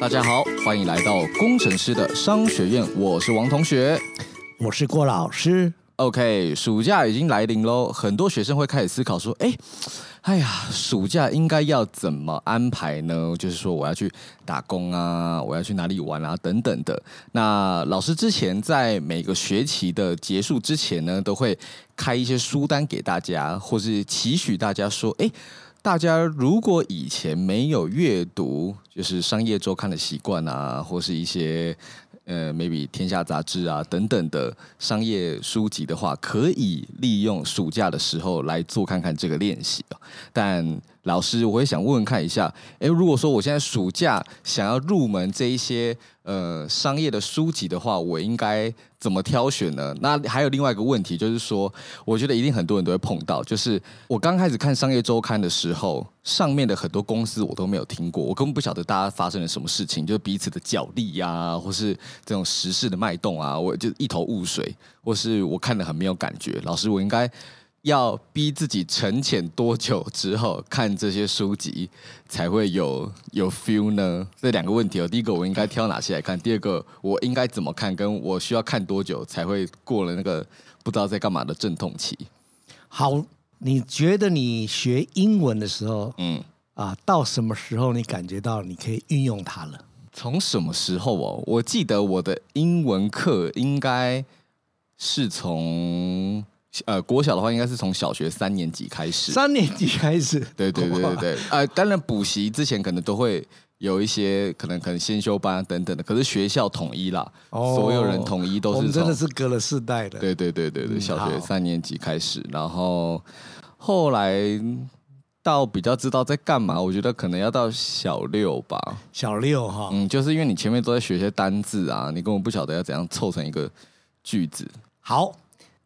大家好，欢迎来到工程师的商学院，我是王同学，我是郭老师。OK，暑假已经来临喽，很多学生会开始思考说，哎，哎呀，暑假应该要怎么安排呢？就是说，我要去打工啊，我要去哪里玩啊，等等的。那老师之前在每个学期的结束之前呢，都会开一些书单给大家，或是期许大家说，哎。大家如果以前没有阅读，就是商业周刊的习惯啊，或是一些呃，maybe 天下杂志啊等等的商业书籍的话，可以利用暑假的时候来做看看这个练习。但老师，我也想问问看一下，诶，如果说我现在暑假想要入门这一些呃商业的书籍的话，我应该怎么挑选呢？那还有另外一个问题，就是说，我觉得一定很多人都会碰到，就是我刚开始看商业周刊的时候，上面的很多公司我都没有听过，我根本不晓得大家发生了什么事情，就是彼此的角力呀、或是这种时事的脉动啊，我就一头雾水，或是我看得很没有感觉。老师，我应该。要逼自己沉潜多久之后看这些书籍才会有有 feel 呢？这两个问题哦。第一个，我应该挑哪些来看？第二个，我应该怎么看？跟我需要看多久才会过了那个不知道在干嘛的阵痛期？好，你觉得你学英文的时候，嗯啊，到什么时候你感觉到你可以运用它了？从什么时候哦？我记得我的英文课应该是从。呃，国小的话应该是从小学三年级开始，三年级开始，对对对对对。呃，当然补习之前可能都会有一些可能可能先修班啊等等的，可是学校统一啦，哦、所有人统一都是。我们真的是隔了世代的。对对对对对，小学三年级开始，嗯、然后后来到比较知道在干嘛，我觉得可能要到小六吧。小六哈，嗯，就是因为你前面都在学一些单字啊，你根本不晓得要怎样凑成一个句子。好。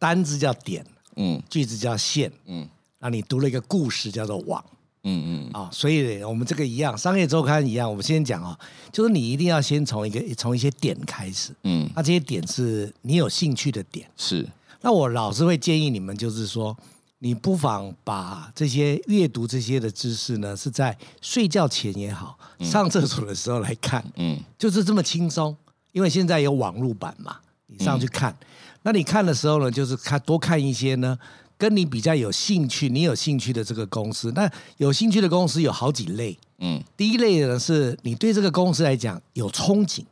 单字叫点，嗯，句子叫线，嗯，那你读了一个故事叫做网，嗯嗯，啊、哦，所以我们这个一样，商业周刊一样，我们先讲啊，就是你一定要先从一个从一些点开始，嗯，那这些点是你有兴趣的点，是，那我老师会建议你们，就是说，你不妨把这些阅读这些的知识呢，是在睡觉前也好，上厕所的时候来看，嗯，就是这么轻松，因为现在有网络版嘛，你上去看。嗯那你看的时候呢，就是看多看一些呢，跟你比较有兴趣、你有兴趣的这个公司。那有兴趣的公司有好几类，嗯，第一类呢是你对这个公司来讲有憧憬、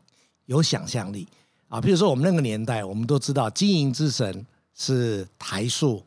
有想象力啊。比如说我们那个年代，我们都知道经营之神是台塑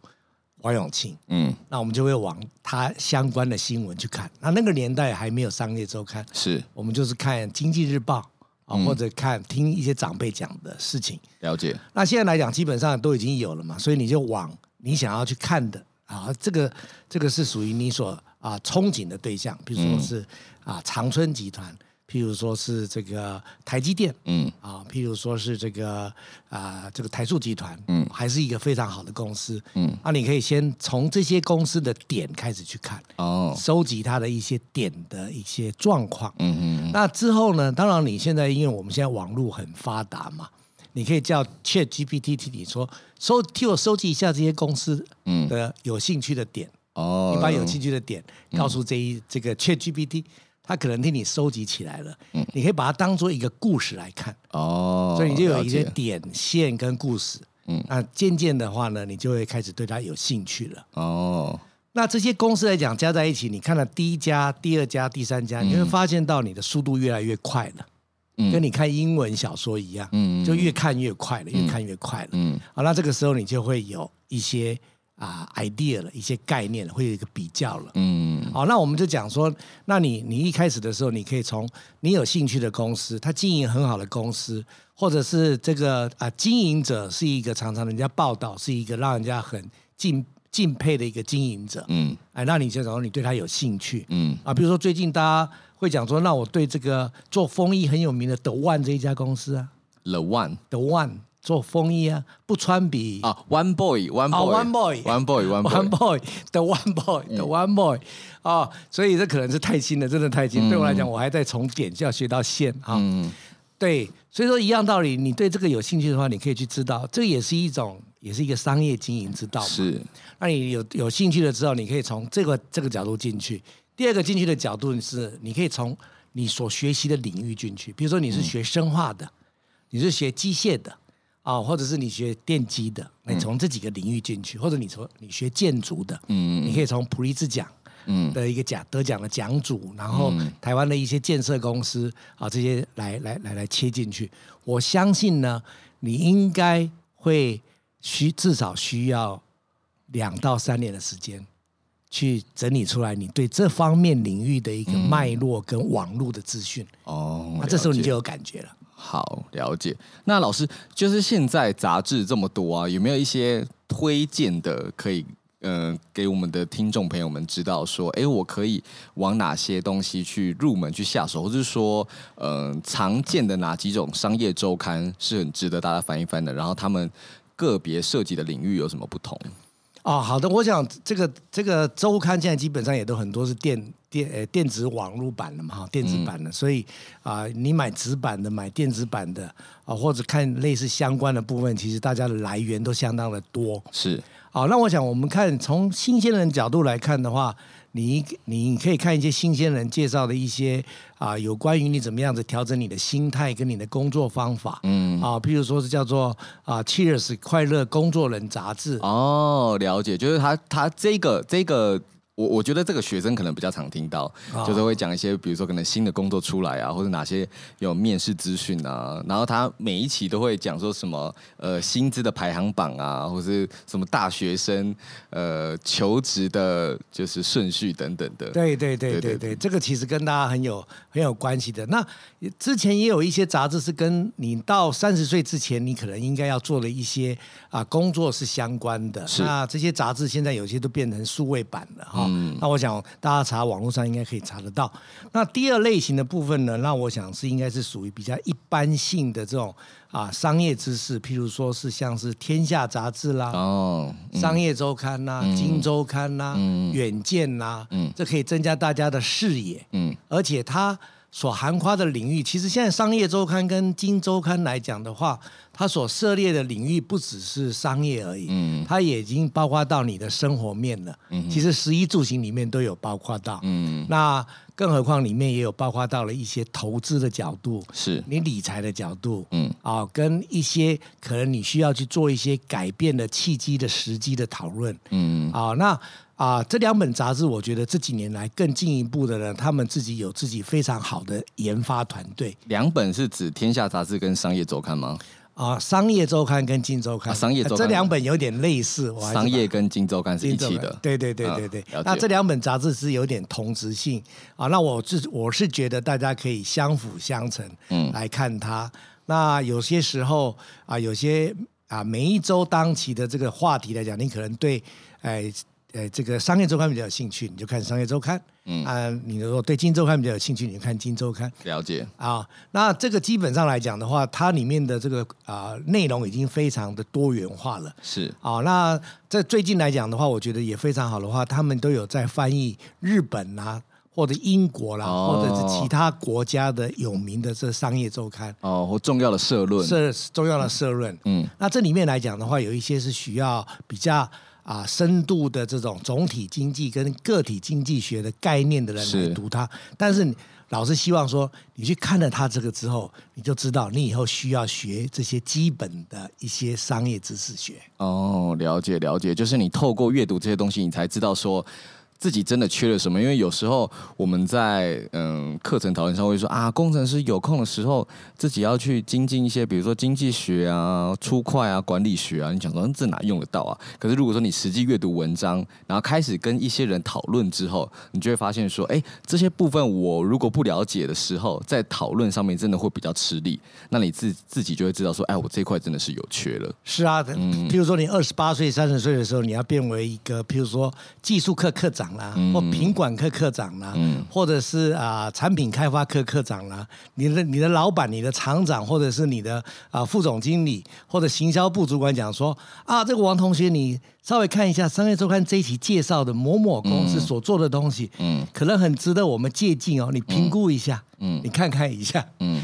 王永庆，嗯，那我们就会往他相关的新闻去看。那那个年代还没有商业周刊，是我们就是看经济日报。啊，或者看听一些长辈讲的事情，了解。那现在来讲，基本上都已经有了嘛，所以你就往你想要去看的啊，这个这个是属于你所啊憧憬的对象，比如说是啊长春集团。譬如说是这个台积电，嗯。啊，譬如说是这个啊，这个台塑集团，嗯，还是一个非常好的公司，嗯，那你可以先从这些公司的点开始去看，哦，收集它的一些点的一些状况，嗯嗯，那之后呢，当然你现在因为我们现在网络很发达嘛，你可以叫 Chat GPT 替你说收替我收集一下这些公司的有兴趣的点，哦，你把有兴趣的点告诉这一这个 Chat GPT。他可能替你收集起来了，嗯，你可以把它当做一个故事来看，哦，所以你就有一些点线跟故事，嗯，那渐渐的话呢，你就会开始对它有兴趣了，哦，那这些公司来讲加在一起，你看了第一家、第二家、第三家，你会发现到你的速度越来越快了，嗯，跟你看英文小说一样，嗯，就越看越快了，越看越快了，嗯，好，那这个时候你就会有一些。啊，idea 了一些概念了，会有一个比较了。嗯，好，那我们就讲说，那你你一开始的时候，你可以从你有兴趣的公司，他经营很好的公司，或者是这个啊经营者是一个常常人家报道是一个让人家很敬敬佩的一个经营者。嗯，哎，那你就说你对他有兴趣。嗯，啊，比如说最近大家会讲说，那我对这个做风衣很有名的 The One 这一家公司啊，The One，The One。做风衣啊，不穿比啊，One Boy，One Boy，One Boy，One Boy，One Boy，The One Boy，The One Boy 啊，所以这可能是太新了，真的太新。对我来讲，我还在从点就要学到线啊。对，所以说一样道理，你对这个有兴趣的话，你可以去知道，这也是一种，也是一个商业经营之道。是，那你有有兴趣了之后，你可以从这个这个角度进去。第二个进去的角度是，你可以从你所学习的领域进去。比如说你是学生化的，嗯、你是学机械的啊，或者是你学电机的，你从这几个领域进去，或者你从你学建筑的，嗯，你可以从普利兹奖。嗯，的一个奖得奖的奖主，然后台湾的一些建设公司啊，这些来来来来切进去。我相信呢，你应该会需至少需要两到三年的时间，去整理出来你对这方面领域的一个脉络跟网络的资讯。哦，那这时候你就有感觉了。好，了解。那老师，就是现在杂志这么多啊，有没有一些推荐的可以？嗯、呃，给我们的听众朋友们知道说，哎，我可以往哪些东西去入门去下手，或是说，嗯、常见的哪几种商业周刊是很值得大家翻一翻的，然后他们个别涉及的领域有什么不同？哦，好的，我想这个这个周刊现在基本上也都很多是电电呃电子网络版的嘛，哈，电子版的，嗯、所以啊、呃，你买纸版的，买电子版的啊、呃，或者看类似相关的部分，其实大家的来源都相当的多，是。好，那我想我们看从新鲜人角度来看的话，你你可以看一些新鲜人介绍的一些啊、呃，有关于你怎么样子调整你的心态跟你的工作方法，嗯啊，譬如说是叫做啊、呃、，Cheers 快乐工作人杂志。哦，了解，就是他他这个这个。我我觉得这个学生可能比较常听到，哦、就是会讲一些，比如说可能新的工作出来啊，或者哪些有面试资讯啊，然后他每一期都会讲说什么呃薪资的排行榜啊，或者是什么大学生呃求职的就是顺序等等的。对对对对对，对对对这个其实跟大家很有很有关系的。那之前也有一些杂志是跟你到三十岁之前，你可能应该要做的一些啊工作是相关的。是那这些杂志现在有些都变成数位版了哈。嗯，那我想大家查网络上应该可以查得到。那第二类型的部分呢，那我想是应该是属于比较一般性的这种啊商业知识，譬如说是像是《天下》杂志啦，哦，嗯、商业周刊呐、啊，嗯《今周刊》呐，嗯，《远见》呐，嗯，这可以增加大家的视野，嗯，而且它所涵括的领域，其实现在《商业周刊》跟《金周刊》来讲的话。它所涉猎的领域不只是商业而已，嗯，它也已经包括到你的生活面了。嗯，其实十一住行里面都有包括到，嗯，那更何况里面也有包括到了一些投资的角度，是你理财的角度，嗯，啊，跟一些可能你需要去做一些改变的契机的时机的讨论，嗯，啊，那啊，这两本杂志，我觉得这几年来更进一步的呢，他们自己有自己非常好的研发团队。两本是指《天下》杂志跟《商业周刊》吗？啊，商业周刊跟金周刊，啊、商业周刊这两本有点类似。商业跟金周刊是一起的，对对对对对。啊、那这两本杂志是有点同质性啊。那我是我是觉得大家可以相辅相成，嗯，来看它。嗯、那有些时候啊，有些啊，每一周当期的这个话题来讲，你可能对，哎。呃，这个商业周刊比较有兴趣，你就看商业周刊。嗯啊，你如果对金周刊比较有兴趣，你就看金周刊。了解啊，那这个基本上来讲的话，它里面的这个啊内容已经非常的多元化了。是啊，那在最近来讲的话，我觉得也非常好的话，他们都有在翻译日本啦、啊，或者英国啦，哦、或者是其他国家的有名的这商业周刊哦，或重要的社论，社重要的社论。嗯，那这里面来讲的话，有一些是需要比较。啊，深度的这种总体经济跟个体经济学的概念的人来读它，是但是老师希望说，你去看了它这个之后，你就知道你以后需要学这些基本的一些商业知识学。哦，了解了解，就是你透过阅读这些东西，你才知道说。自己真的缺了什么？因为有时候我们在嗯课程讨论上会说啊，工程师有空的时候自己要去精进一些，比如说经济学啊、粗快啊、管理学啊。你想说这哪用得到啊？可是如果说你实际阅读文章，然后开始跟一些人讨论之后，你就会发现说，哎，这些部分我如果不了解的时候，在讨论上面真的会比较吃力。那你自自己就会知道说，哎，我这块真的是有缺了。是啊，嗯，譬如说你二十八岁、三十岁的时候，你要变为一个譬如说技术课课长。啦，或品管科科长啦，嗯、或者是啊、呃、产品开发科科长啦，你的你的老板、你的厂长，或者是你的啊、呃、副总经理或者行销部主管讲说啊，这个王同学，你稍微看一下《商业周刊》这一期介绍的某某公司所做的东西，嗯，嗯可能很值得我们借鉴哦，你评估一下，嗯，你看看一下，嗯。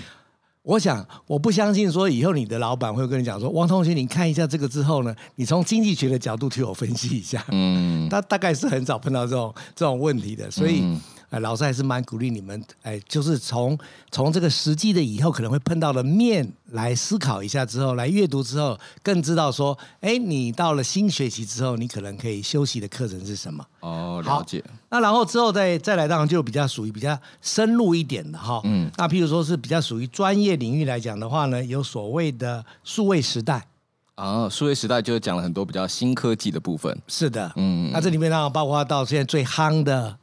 我想，我不相信说以后你的老板会跟你讲说，王同学，你看一下这个之后呢，你从经济学的角度替我分析一下。嗯，他大概是很少碰到这种这种问题的，所以、嗯、呃，老师还是蛮鼓励你们，哎，就是从从这个实际的以后可能会碰到的面来思考一下之后，来阅读之后，更知道说，哎，你到了新学期之后，你可能可以休息的课程是什么？哦，了解。那然后之后再再来，当然就比较属于比较深入一点的哈。嗯。那譬如说是比较属于专业领域来讲的话呢，有所谓的数位时代。啊，数位时代就讲了很多比较新科技的部分。是的，嗯，那这里面当然包括到现在最夯的。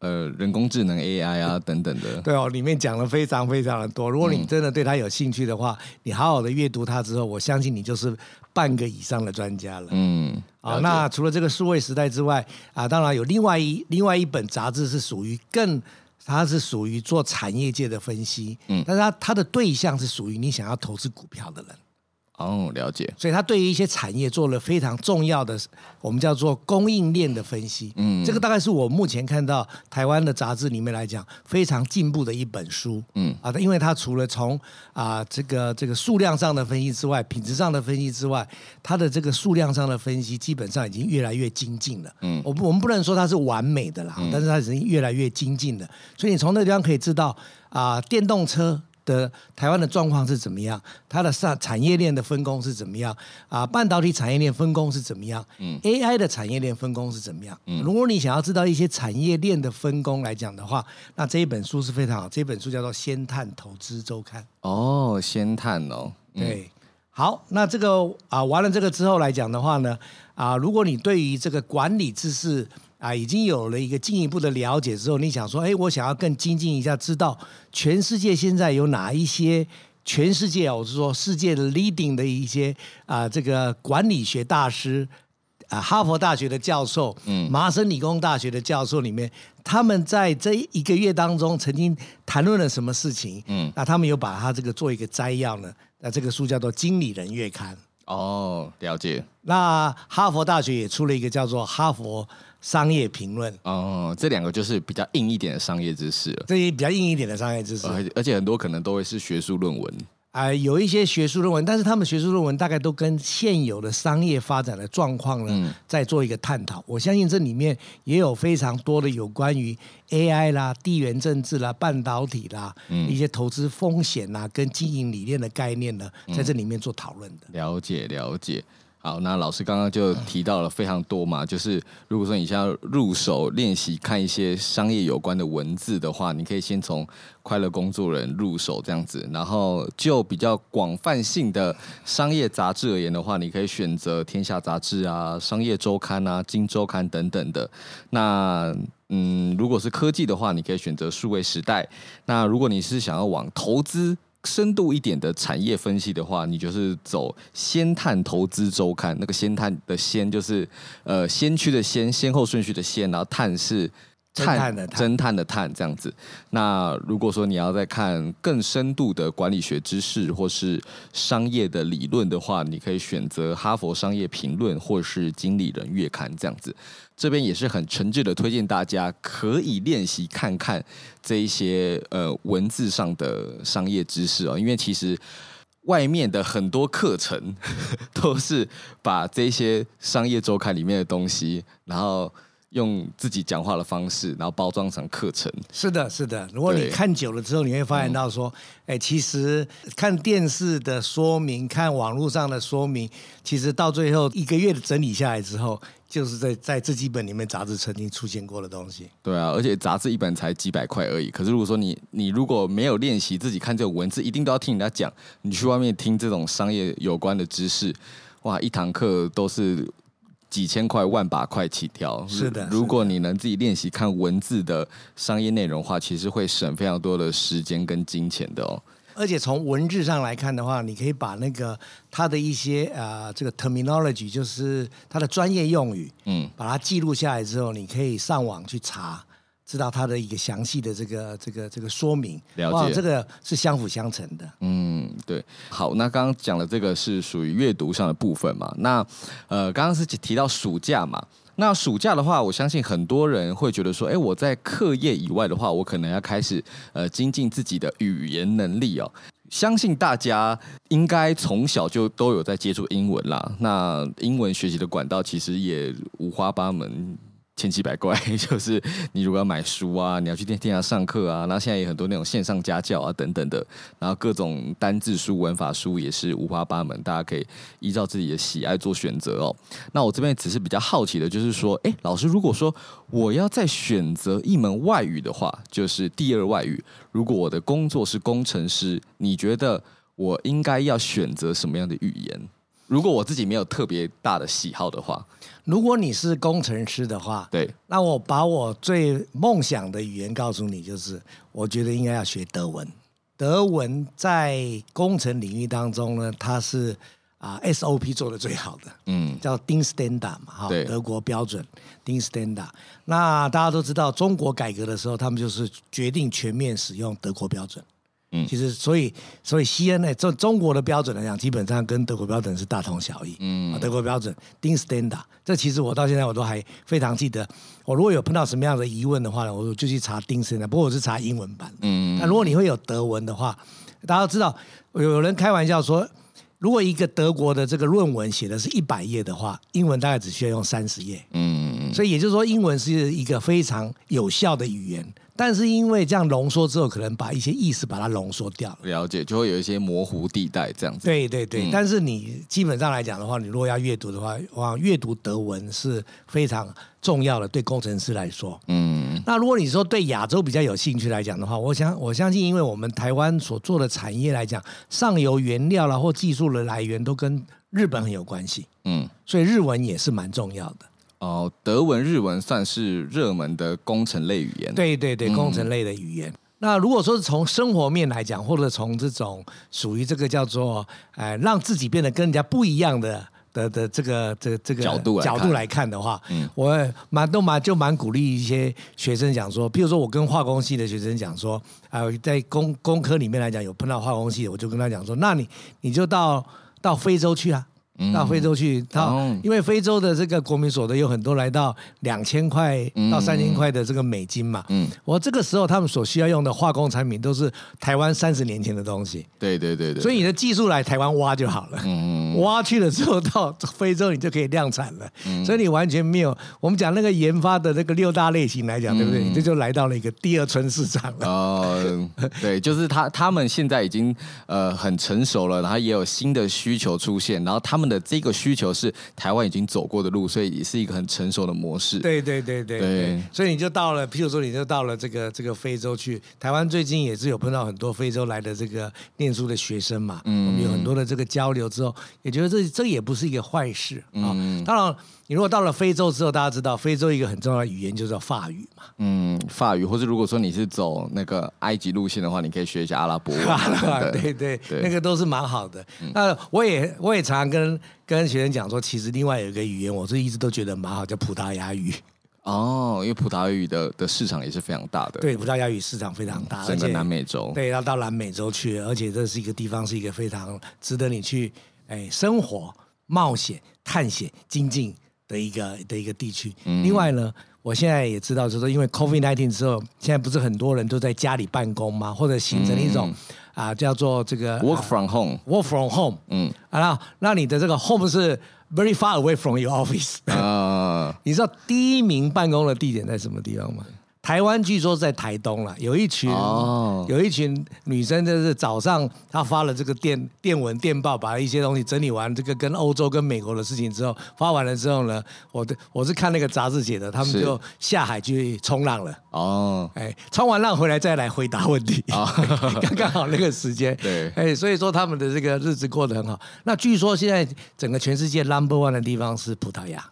呃，人工智能 AI 啊，等等的，对哦，里面讲了非常非常的多。如果你真的对它有兴趣的话，嗯、你好好的阅读它之后，我相信你就是半个以上的专家了。嗯，啊，那除了这个数位时代之外，啊，当然有另外一另外一本杂志是属于更，它是属于做产业界的分析。嗯，但是它它的对象是属于你想要投资股票的人。哦，了解。所以他对于一些产业做了非常重要的，我们叫做供应链的分析。嗯，这个大概是我目前看到台湾的杂志里面来讲非常进步的一本书。嗯，啊，因为它除了从啊这个这个数量上的分析之外，品质上的分析之外，它的这个数量上的分析基本上已经越来越精进了。嗯，我我们不能说它是完美的啦，嗯、但是它已经越来越精进了。所以你从那个地方可以知道啊，电动车。的台湾的状况是怎么样？它的上产业链的分工是怎么样？啊，半导体产业链分工是怎么样？嗯，AI 的产业链分工是怎么样？嗯，如果你想要知道一些产业链的分工来讲的话，那这一本书是非常好。这本书叫做《先探投资周刊》。哦，先探哦，嗯、对，好，那这个啊，完了这个之后来讲的话呢，啊，如果你对于这个管理知识，啊，已经有了一个进一步的了解之后，你想说，哎，我想要更精进一下，知道全世界现在有哪一些？全世界啊，我是说世界的 leading 的一些啊，这个管理学大师啊，哈佛大学的教授，嗯，麻省理工大学的教授里面，他们在这一个月当中曾经谈论了什么事情？嗯，那他们有把它这个做一个摘要呢？那这个书叫做《经理人月刊》。哦，了解。那哈佛大学也出了一个叫做《哈佛》。商业评论哦，这两个就是比较硬一点的商业知识了。这些比较硬一点的商业知识，而且很多可能都会是学术论文啊、呃，有一些学术论文，但是他们学术论文大概都跟现有的商业发展的状况呢，嗯、在做一个探讨。我相信这里面也有非常多的有关于 AI 啦、地缘政治啦、半导体啦、嗯、一些投资风险啦跟经营理念的概念呢，在这里面做讨论的。嗯、了解，了解。好，那老师刚刚就提到了非常多嘛，就是如果说你想要入手练习看一些商业有关的文字的话，你可以先从《快乐工作人》入手这样子，然后就比较广泛性的商业杂志而言的话，你可以选择《天下杂志》啊、《商业周刊》啊、《金周刊》等等的。那嗯，如果是科技的话，你可以选择《数位时代》。那如果你是想要往投资，深度一点的产业分析的话，你就是走先探投资周刊。那个先探的先就是呃先驱的先，先后顺序的先，然后探是探侦探的侦探的探这样子。那如果说你要再看更深度的管理学知识或是商业的理论的话，你可以选择哈佛商业评论或是经理人月刊这样子。这边也是很诚挚的推荐大家可以练习看看这一些呃文字上的商业知识哦，因为其实外面的很多课程 都是把这些商业周刊里面的东西，然后。用自己讲话的方式，然后包装成课程。是的，是的。如果你看久了之后，你会发现到说，哎、嗯，其实看电视的说明，看网络上的说明，其实到最后一个月的整理下来之后，就是在在这几本里面杂志曾经出现过的东西。对啊，而且杂志一本才几百块而已。可是如果说你你如果没有练习自己看这种文字，一定都要听人家讲。你去外面听这种商业有关的知识，哇，一堂课都是。几千块、万把块起跳，是的。如果你能自己练习看文字的商业内容的话，其实会省非常多的时间跟金钱的哦。而且从文字上来看的话，你可以把那个它的一些呃这个 terminology，就是它的专业用语，嗯，把它记录下来之后，你可以上网去查。知道它的一个详细的这个这个这个说明，了解，这个是相辅相成的。嗯，对。好，那刚刚讲的这个是属于阅读上的部分嘛？那呃，刚刚是提到暑假嘛？那暑假的话，我相信很多人会觉得说，哎，我在课业以外的话，我可能要开始呃精进自己的语言能力哦。相信大家应该从小就都有在接触英文啦。那英文学习的管道其实也五花八门。千奇百怪，就是你如果要买书啊，你要去电电下上课啊，那现在有很多那种线上家教啊等等的，然后各种单字书、文法书也是五花八门，大家可以依照自己的喜爱做选择哦。那我这边只是比较好奇的，就是说，哎，老师，如果说我要再选择一门外语的话，就是第二外语，如果我的工作是工程师，你觉得我应该要选择什么样的语言？如果我自己没有特别大的喜好的话，如果你是工程师的话，对，那我把我最梦想的语言告诉你，就是我觉得应该要学德文。德文在工程领域当中呢，它是啊 SOP 做的最好的，嗯，叫 DIN Standard 嘛，哈，德国标准 DIN Standard。那大家都知道，中国改革的时候，他们就是决定全面使用德国标准。嗯，其实所以所以 C N A 中中国的标准来讲，基本上跟德国标准是大同小异。嗯，德国标准 DIN Standard，这其实我到现在我都还非常记得。我如果有碰到什么样的疑问的话呢，我就去查 DIN Standard。不过我是查英文版。嗯，那如果你会有德文的话，大家都知道有人开玩笑说，如果一个德国的这个论文写的是一百页的话，英文大概只需要用三十页。嗯，所以也就是说，英文是一个非常有效的语言。但是因为这样浓缩之后，可能把一些意思把它浓缩掉了。了解，就会有一些模糊地带这样子。对对对，嗯、但是你基本上来讲的话，你如果要阅读的话，哇，阅读德文是非常重要的，对工程师来说。嗯。那如果你说对亚洲比较有兴趣来讲的话，我想我相信，因为我们台湾所做的产业来讲，上游原料啦或技术的来源都跟日本很有关系。嗯。所以日文也是蛮重要的。哦，德文、日文算是热门的工程类语言。对对对，工程类的语言。嗯、那如果说是从生活面来讲，或者从这种属于这个叫做呃，让自己变得跟人家不一样的的的这个这个这个角度角度来看的话，嗯，我蛮都蛮就蛮鼓励一些学生讲说，譬如说我跟化工系的学生讲说，呃，在工工科里面来讲有碰到化工系的，我就跟他讲说，那你你就到到非洲去啊。到非洲去，他因为非洲的这个国民所得有很多来到两千块到三千块的这个美金嘛，嗯，我这个时候他们所需要用的化工产品都是台湾三十年前的东西，对对对对，所以你的技术来台湾挖就好了，嗯，挖去了之后到非洲你就可以量产了，所以你完全没有我们讲那个研发的那个六大类型来讲，对不对？你这就来到了一个第二春市场了，哦，对，就是他他们现在已经呃很成熟了，然后也有新的需求出现，然后他们。的这个需求是台湾已经走过的路，所以也是一个很成熟的模式。对对对对对，所以你就到了，譬如说你就到了这个这个非洲去。台湾最近也是有碰到很多非洲来的这个念书的学生嘛，嗯，我们有很多的这个交流之后，也觉得这这也不是一个坏事啊。嗯，当然。你如果到了非洲之后，大家知道非洲一个很重要的语言就是叫法语嘛。嗯，法语，或是如果说你是走那个埃及路线的话，你可以学一下阿拉伯语。对对对，那个都是蛮好的。嗯、那我也我也常常跟跟学生讲说，其实另外有一个语言，我是一直都觉得蛮好，叫葡萄牙语。哦，因为葡萄牙语的的市场也是非常大的。对，葡萄牙语市场非常大，整个南美洲。对，要到南美洲去，而且这是一个地方，是一个非常值得你去哎生活、冒险、探险、精进。的一个的一个地区。嗯、另外呢，我现在也知道，就是说，因为 COVID nineteen 之后，现在不是很多人都在家里办公吗？或者形成一种、嗯、啊，叫做这个 work from home，work from home。嗯，啊，那你的这个 home 是 very far away from your office。啊，你知道第一名办公的地点在什么地方吗？台湾据说在台东了，有一群、oh. 有一群女生，就是早上她发了这个电电文电报，把一些东西整理完，这个跟欧洲跟美国的事情之后，发完了之后呢，我的我是看那个杂志写的，他们就下海去冲浪了。哦，哎，冲完浪回来再来回答问题，刚刚、oh. 好那个时间。对，哎，所以说他们的这个日子过得很好。那据说现在整个全世界 number one 的地方是葡萄牙。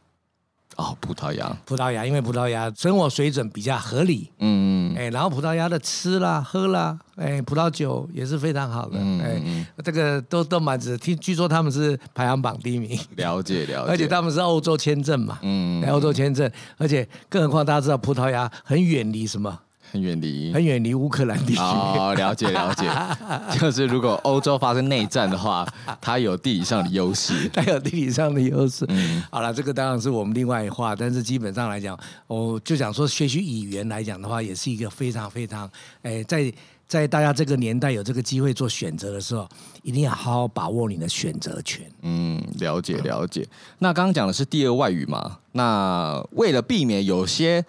哦，葡萄牙，葡萄牙，因为葡萄牙生活水准比较合理，嗯嗯，哎，然后葡萄牙的吃啦、喝啦，哎，葡萄酒也是非常好的，嗯、哎，这个都都蛮值得听。据说他们是排行榜第一名，了解了解，而且他们是欧洲签证嘛，嗯，欧洲签证，而且更何况大家知道葡萄牙很远离什么？很远离，很远离乌克兰地区。哦，了解了解，就是如果欧洲发生内战的话，它有地理上的优势，它有地理上的优势。嗯，好了，这个当然是我们另外一话，但是基本上来讲，我就讲说学习语言来讲的话，也是一个非常非常，哎，在在大家这个年代有这个机会做选择的时候，一定要好好把握你的选择权。嗯，了解了解。那刚刚讲的是第二外语嘛？那为了避免有些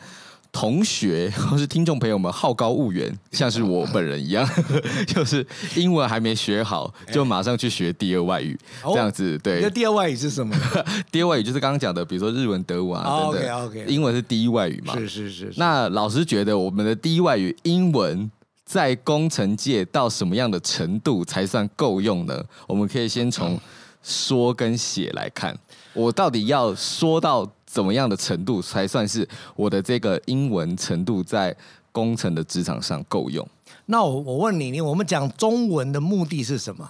同学 或是听众朋友们好高骛远，像是我本人一样，就是英文还没学好，就马上去学第二外语，这样子对。那第二外语是什么？第二外语就是刚刚讲的，比如说日文、德文啊等等。OK OK。英文是第一外语嘛？是是是。那老师觉得我们的第一外语英文。在工程界到什么样的程度才算够用呢？我们可以先从说跟写来看，我到底要说到怎么样的程度才算是我的这个英文程度在工程的职场上够用？那我我问你，你我们讲中文的目的是什么？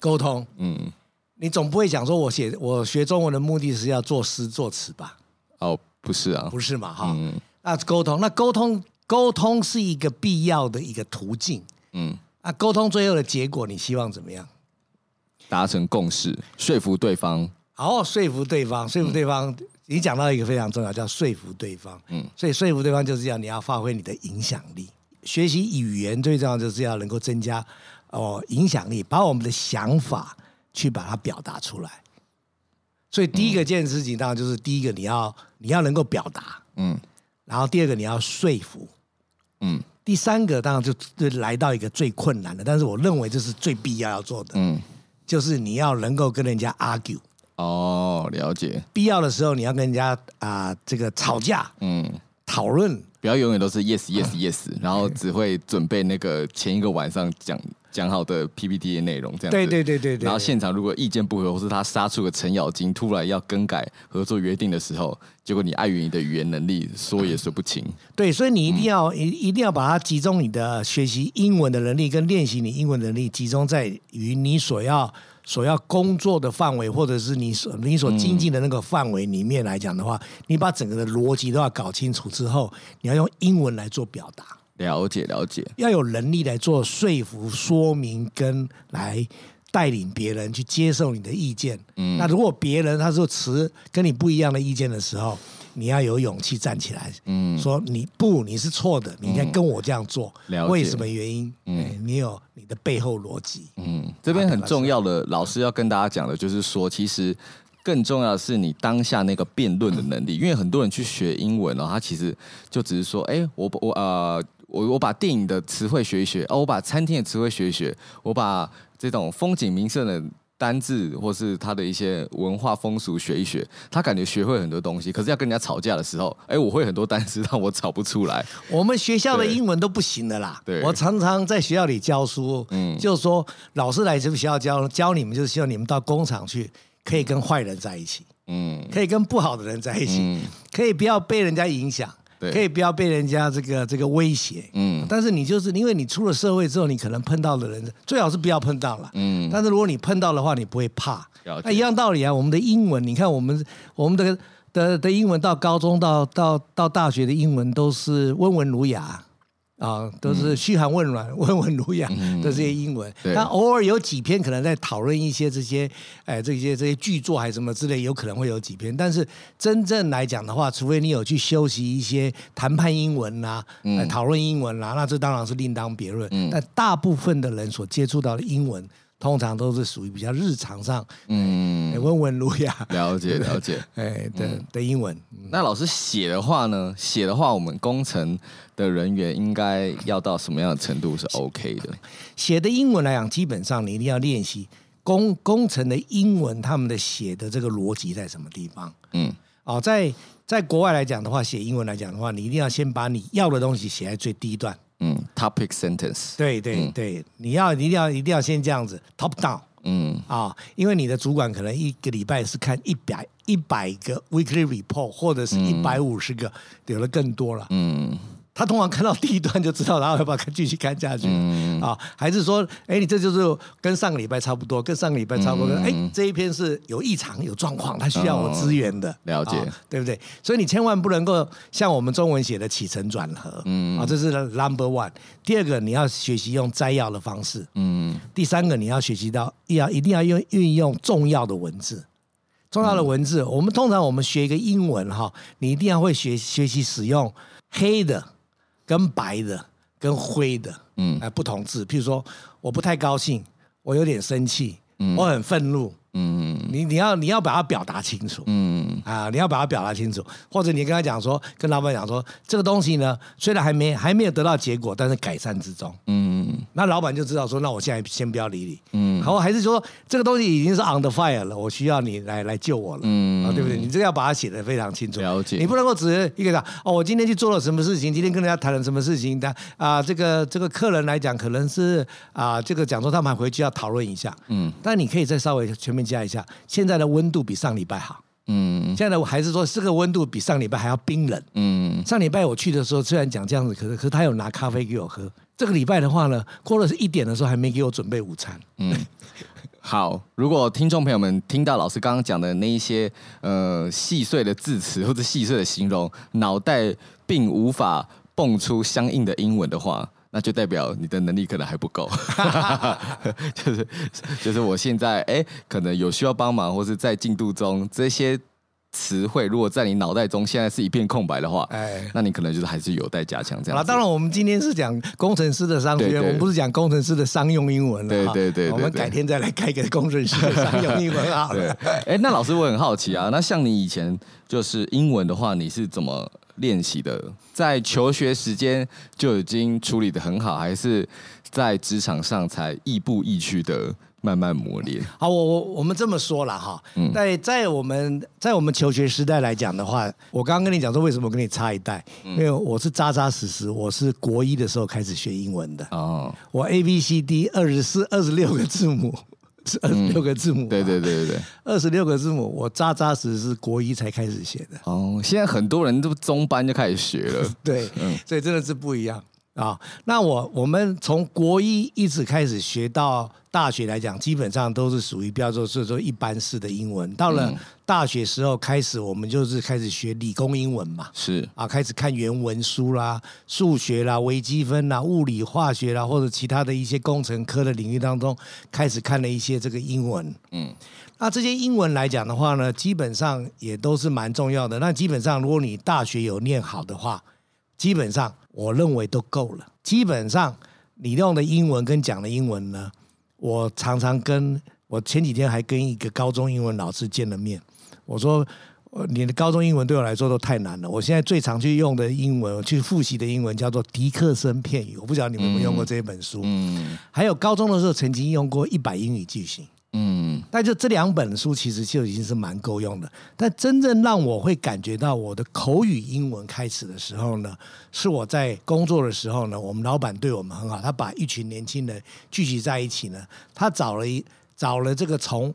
沟通。嗯，你总不会讲说我写我学中文的目的是要作诗作词吧？哦，不是啊，不是嘛？哈，嗯，那沟通，那沟通。沟通是一个必要的一个途径，嗯，啊，沟通最后的结果，你希望怎么样？达成共识，说服对方。好，说服对方，说服对方。嗯、你讲到一个非常重要，叫说服对方。嗯，所以说服对方就是要你要发挥你的影响力。学习语言最重要就是要能够增加哦影响力，把我们的想法去把它表达出来。所以第一个件事情当然就是第一个你要你要能够表达，嗯，然后第二个你要说服。嗯，第三个当然就就来到一个最困难的，但是我认为这是最必要要做的。嗯，就是你要能够跟人家 argue。哦，了解。必要的时候你要跟人家啊、呃、这个吵架。嗯，讨论。不要永远都是 yes yes yes，然后只会准备那个前一个晚上讲。讲好的 PPT 的内容，这样对对对对对。然后现场如果意见不合，或是他杀出个程咬金，突然要更改合作约定的时候，结果你碍于你的语言能力，说也说不清。对，所以你一定要一、嗯、一定要把它集中你的学习英文的能力跟练习你英文能力，集中在于你所要所要工作的范围，或者是你所你所经济的那个范围里面来讲的话，嗯、你把整个的逻辑都要搞清楚之后，你要用英文来做表达。了解了解，要有能力来做说服、说明跟来带领别人去接受你的意见。嗯，那如果别人他说持跟你不一样的意见的时候，你要有勇气站起来，嗯，说你不，你是错的，你应该跟我这样做，嗯、为什么原因？嗯、哎，你有你的背后逻辑。嗯，这边很重要的，老师要跟大家讲的就是说，其实更重要的是你当下那个辩论的能力，嗯、因为很多人去学英文哦，他其实就只是说，哎，我我呃。我我把电影的词汇学一学，哦，我把餐厅的词汇学一学，我把这种风景名胜的单字或是他的一些文化风俗学一学，他感觉学会很多东西，可是要跟人家吵架的时候，哎，我会很多单词，但我吵不出来。我们学校的英文都不行的啦。对，我常常在学校里教书，嗯，就是说老师来这个学校教教你们，就是希望你们到工厂去，可以跟坏人在一起，嗯，可以跟不好的人在一起，嗯，可以不要被人家影响。对。可以不要被人家这个这个威胁，嗯，但是你就是因为你出了社会之后，你可能碰到的人最好是不要碰到了，嗯，但是如果你碰到的话，你不会怕，那一样道理啊。我们的英文，你看我们我们的的的英文到高中到到到大学的英文都是温文儒雅。啊，都是嘘寒问暖、温文儒雅的这些英文，但偶尔有几篇可能在讨论一些这些，哎，这些这些剧作还是什么之类，有可能会有几篇。但是真正来讲的话，除非你有去修习一些谈判英文啦、啊，来讨论英文啦、啊，那这当然是另当别论。但大部分的人所接触到的英文，通常都是属于比较日常上，嗯，温文儒雅，了解了解，哎的的英文。那老师写的话呢？写的话，我们工程的人员应该要到什么样的程度是 OK 的？写的英文来讲，基本上你一定要练习工工程的英文，他们的写的这个逻辑在什么地方？嗯，哦，在在国外来讲的话，写英文来讲的话，你一定要先把你要的东西写在最低段。嗯，topic sentence，对对对，嗯、你要一定要一定要先这样子，top down，嗯。啊，因为你的主管可能一个礼拜是看一百一百个 weekly report，或者是一百五十个，有的更多了，嗯。他通常看到第一段就知道，然后要不要继续看下去？嗯、啊，还是说，哎，你这就是跟上个礼拜差不多，跟上个礼拜差不多。哎、嗯，这一篇是有异常、有状况，他需要我支援的。哦、了解、啊，对不对？所以你千万不能够像我们中文写的起承转合。嗯啊，这是 number one。第二个，你要学习用摘要的方式。嗯。第三个，你要学习到要一定要用运用重要的文字。重要的文字，嗯、我们通常我们学一个英文哈，你一定要会学学习使用黑的。跟白的跟灰的，嗯，呃，不同字。譬如说，我不太高兴，我有点生气，嗯，我很愤怒。嗯，你你要你要把它表达清楚，嗯。啊，你要把它表达清楚，或者你跟他讲说，跟老板讲说，这个东西呢，虽然还没还没有得到结果，但是改善之中，嗯，那老板就知道说，那我现在先不要理你，嗯，好，还是说这个东西已经是 on the fire 了，我需要你来来救我了，嗯，啊，对不对？你这个要把它写的非常清楚，了解，你不能够只是一个讲，哦，我今天去做了什么事情，今天跟人家谈了什么事情，但啊，这个这个客人来讲，可能是啊，这个讲说他们还回去要讨论一下，嗯，但你可以再稍微全面加一下，现现在的温度比上礼拜好，嗯，现在的我还是说这个温度比上礼拜还要冰冷，嗯，上礼拜我去的时候虽然讲这样子，可是可是他有拿咖啡给我喝。这个礼拜的话呢，过了是一点的时候还没给我准备午餐，嗯，好，如果听众朋友们听到老师刚刚讲的那一些呃细碎的字词或者细碎的形容，脑袋并无法蹦出相应的英文的话。那就代表你的能力可能还不够，就是就是我现在哎、欸，可能有需要帮忙，或是在进度中这些词汇，如果在你脑袋中现在是一片空白的话，哎，那你可能就是还是有待加强这样。啊，当然我们今天是讲工程师的商学院，我们不是讲工程师的商用英文了。对对对，我们改天再来开个工程师的商用英文好了。哎，那老师我很好奇啊，那像你以前就是英文的话，你是怎么？练习的，在求学时间就已经处理的很好，还是在职场上才亦步亦趋的慢慢磨练？好，我我我们这么说了哈，在在我们在我们求学时代来讲的话，我刚刚跟你讲说为什么我跟你差一代，因为我是扎扎实实，我是国一的时候开始学英文的哦，我 A B C D 二十四二十六个字母。是二十六个字母，嗯，对对对对对，二十六个字母，我扎扎实实是国一才开始写的。哦，现在很多人都中班就开始学了，对，嗯，所以真的是不一样。啊、哦，那我我们从国一一直开始学到大学来讲，基本上都是属于比较说是说一般式的英文。到了大学时候开始，我们就是开始学理工英文嘛，是啊，开始看原文书啦、数学啦、微积分啦、物理化学啦，或者其他的一些工程科的领域当中，开始看了一些这个英文。嗯，那这些英文来讲的话呢，基本上也都是蛮重要的。那基本上，如果你大学有念好的话，基本上。我认为都够了。基本上，你用的英文跟讲的英文呢，我常常跟我前几天还跟一个高中英文老师见了面。我说，你的高中英文对我来说都太难了。我现在最常去用的英文，去复习的英文叫做迪克森片语。我不知道你们有没有用过这一本书。嗯。还有高中的时候曾经用过一百英语句型。嗯，但就这两本书其实就已经是蛮够用的。但真正让我会感觉到我的口语英文开始的时候呢，是我在工作的时候呢，我们老板对我们很好，他把一群年轻人聚集在一起呢，他找了一找了这个从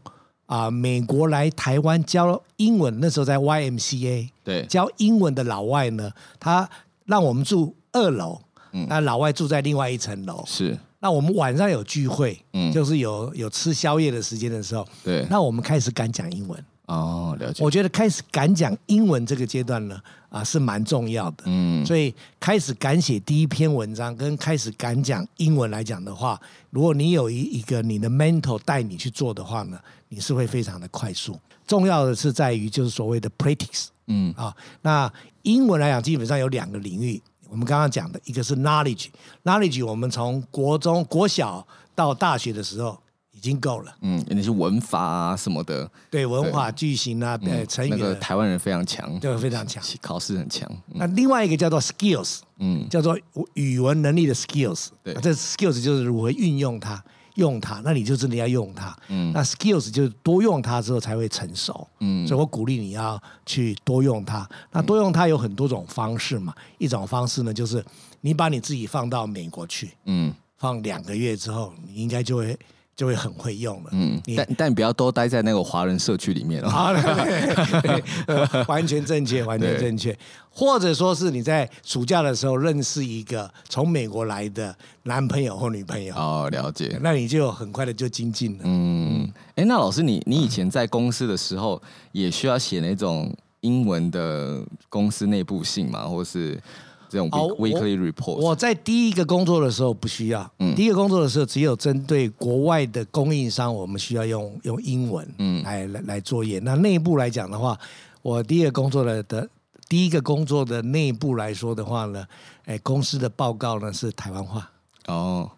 啊、呃、美国来台湾教英文，那时候在 YMCA 对教英文的老外呢，他让我们住二楼，嗯，那老外住在另外一层楼，是。那我们晚上有聚会，嗯，就是有有吃宵夜的时间的时候，对，那我们开始敢讲英文哦，了解。我觉得开始敢讲英文这个阶段呢，啊，是蛮重要的，嗯，所以开始敢写第一篇文章，跟开始敢讲英文来讲的话，如果你有一一个你的 mental 带你去做的话呢，你是会非常的快速。重要的是在于就是所谓的 practice，嗯啊，那英文来讲基本上有两个领域。我们刚刚讲的一个是 knowledge，knowledge 我们从国中、国小到大学的时候已经够了。嗯，那些文法啊什么的，对，文法句型啊，对，成语。那个台湾人非常强，对，非常强，考试很强。那另外一个叫做 skills，嗯，叫做语文能力的 skills。对，这 skills 就是如何运用它。用它，那你就真的要用它。嗯，那 skills 就是多用它之后才会成熟。嗯，所以我鼓励你要去多用它。那多用它有很多种方式嘛。一种方式呢，就是你把你自己放到美国去，嗯，放两个月之后，你应该就会。就会很会用了，嗯，但但你不要都待在那个华人社区里面哦。好，完全正确，完全正确。或者说是你在暑假的时候认识一个从美国来的男朋友或女朋友，哦，了解。那你就很快的就精进了。嗯，哎，那老师你，你你以前在公司的时候也需要写那种英文的公司内部信吗？或是？这种 weekly report，我在第一个工作的时候不需要。嗯，第一个工作的时候只有针对国外的供应商，我们需要用用英文，嗯，来来来作业。那内部来讲的话，我第一个工作的的第一个工作的内部来说的话呢，哎，公司的报告呢是台湾话哦。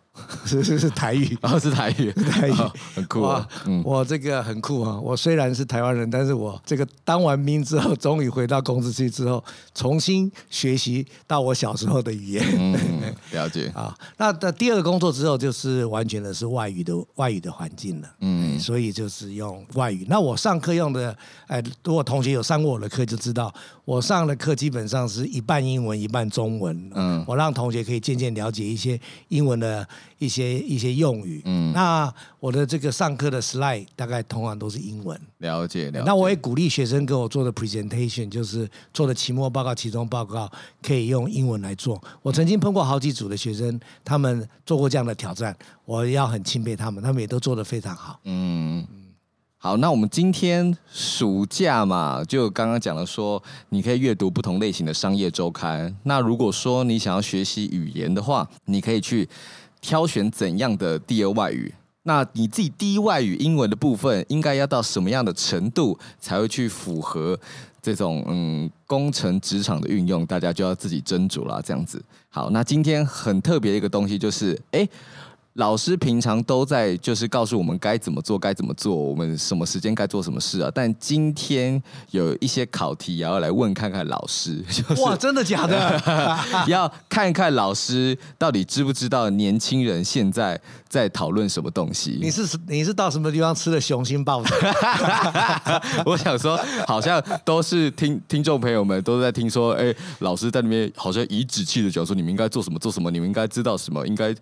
是是 是台语，哦是台语，台语很酷啊！嗯，我这个很酷啊！我虽然是台湾人，但是我这个当完兵之后，终于回到公司去之后，重新学习到我小时候的语言。嗯，了解 啊。那的第二个工作之后，就是完全的是外语的外语的环境了。嗯，所以就是用外语。那我上课用的，哎，如果同学有上过我的课，就知道我上的课基本上是一半英文，一半中文。嗯，我让同学可以渐渐了解一些英文的。一些一些用语，嗯，那我的这个上课的 slide 大概通常都是英文，了解了解。那我也鼓励学生给我做的 presentation，就是做的期末报告、期中报告，可以用英文来做。我曾经碰过好几组的学生，他们做过这样的挑战，我要很钦佩他们，他们也都做得非常好。嗯，好，那我们今天暑假嘛，就刚刚讲了说，你可以阅读不同类型的商业周刊。那如果说你想要学习语言的话，你可以去。挑选怎样的第二外语？那你自己第一外语英文的部分，应该要到什么样的程度才会去符合这种嗯工程职场的运用？大家就要自己斟酌啦。这样子。好，那今天很特别的一个东西就是，哎。老师平常都在就是告诉我们该怎么做，该怎么做，我们什么时间该做什么事啊？但今天有一些考题也要来问看看老师，就是哇，真的假的？要看看老师到底知不知道年轻人现在在讨论什么东西？你是你是到什么地方吃的雄心豹子？我想说，好像都是听听众朋友们都在听说，哎，老师在那边好像颐指气的讲说，你们应该做什么做什么，你们应该知道什么，应该。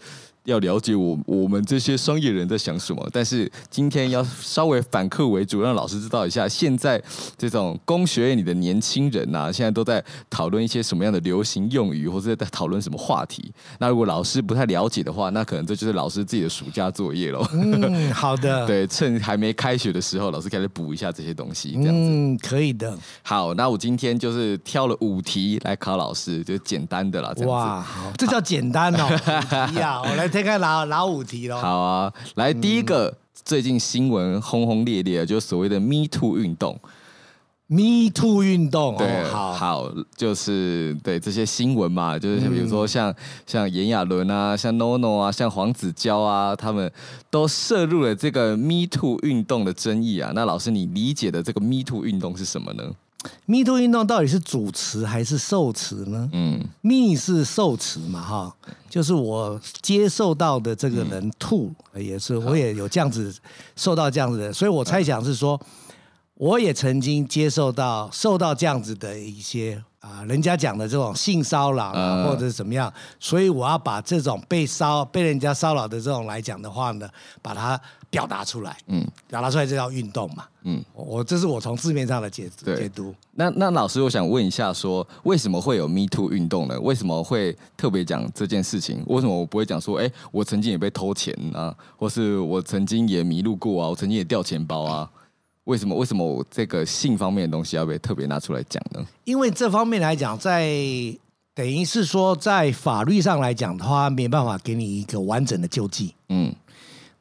要了解我我们这些商业人在想什么，但是今天要稍微反客为主，让老师知道一下，现在这种工学院里的年轻人呐、啊，现在都在讨论一些什么样的流行用语，或者在讨论什么话题。那如果老师不太了解的话，那可能这就是老师自己的暑假作业喽。嗯，好的。对，趁还没开学的时候，老师开始补一下这些东西，这样子。嗯，可以的。好，那我今天就是挑了五题来考老师，就简单的啦。哇，好，这叫简单哦。呀，我来。再看老老五题喽？好啊，来第一个，嗯、最近新闻轰轰烈烈，就是所谓的 “Me Too” 运动。Me Too 运动，对，哦、好，好，就是对这些新闻嘛，就是比如说像、嗯、像炎亚纶啊，像 NONO 啊，像黄子佼啊，他们都涉入了这个 Me Too 运动的争议啊。那老师，你理解的这个 Me Too 运动是什么呢？Me Too 运动到底是主持还是受持呢？嗯，Me 是受持嘛，哈，就是我接受到的这个人嗯、也是我也有这样子受到这样子的，所以我猜想是说，我也曾经接受到受到这样子的一些啊，人家讲的这种性骚扰啊，或者是怎么样，所以我要把这种被骚被人家骚扰的这种来讲的话呢，把它。表达出来，嗯，表达出来这叫运动嘛，嗯，我这是我从字面上的解解读。那那老师，我想问一下说，说为什么会有 Me Too 运动呢？为什么会特别讲这件事情？为什么我不会讲说，哎、欸，我曾经也被偷钱啊，或是我曾经也迷路过啊，我曾经也掉钱包啊？为什么？为什么我这个性方面的东西要被特别拿出来讲呢？因为这方面来讲，在等于是说，在法律上来讲的话，没办法给你一个完整的救济，嗯。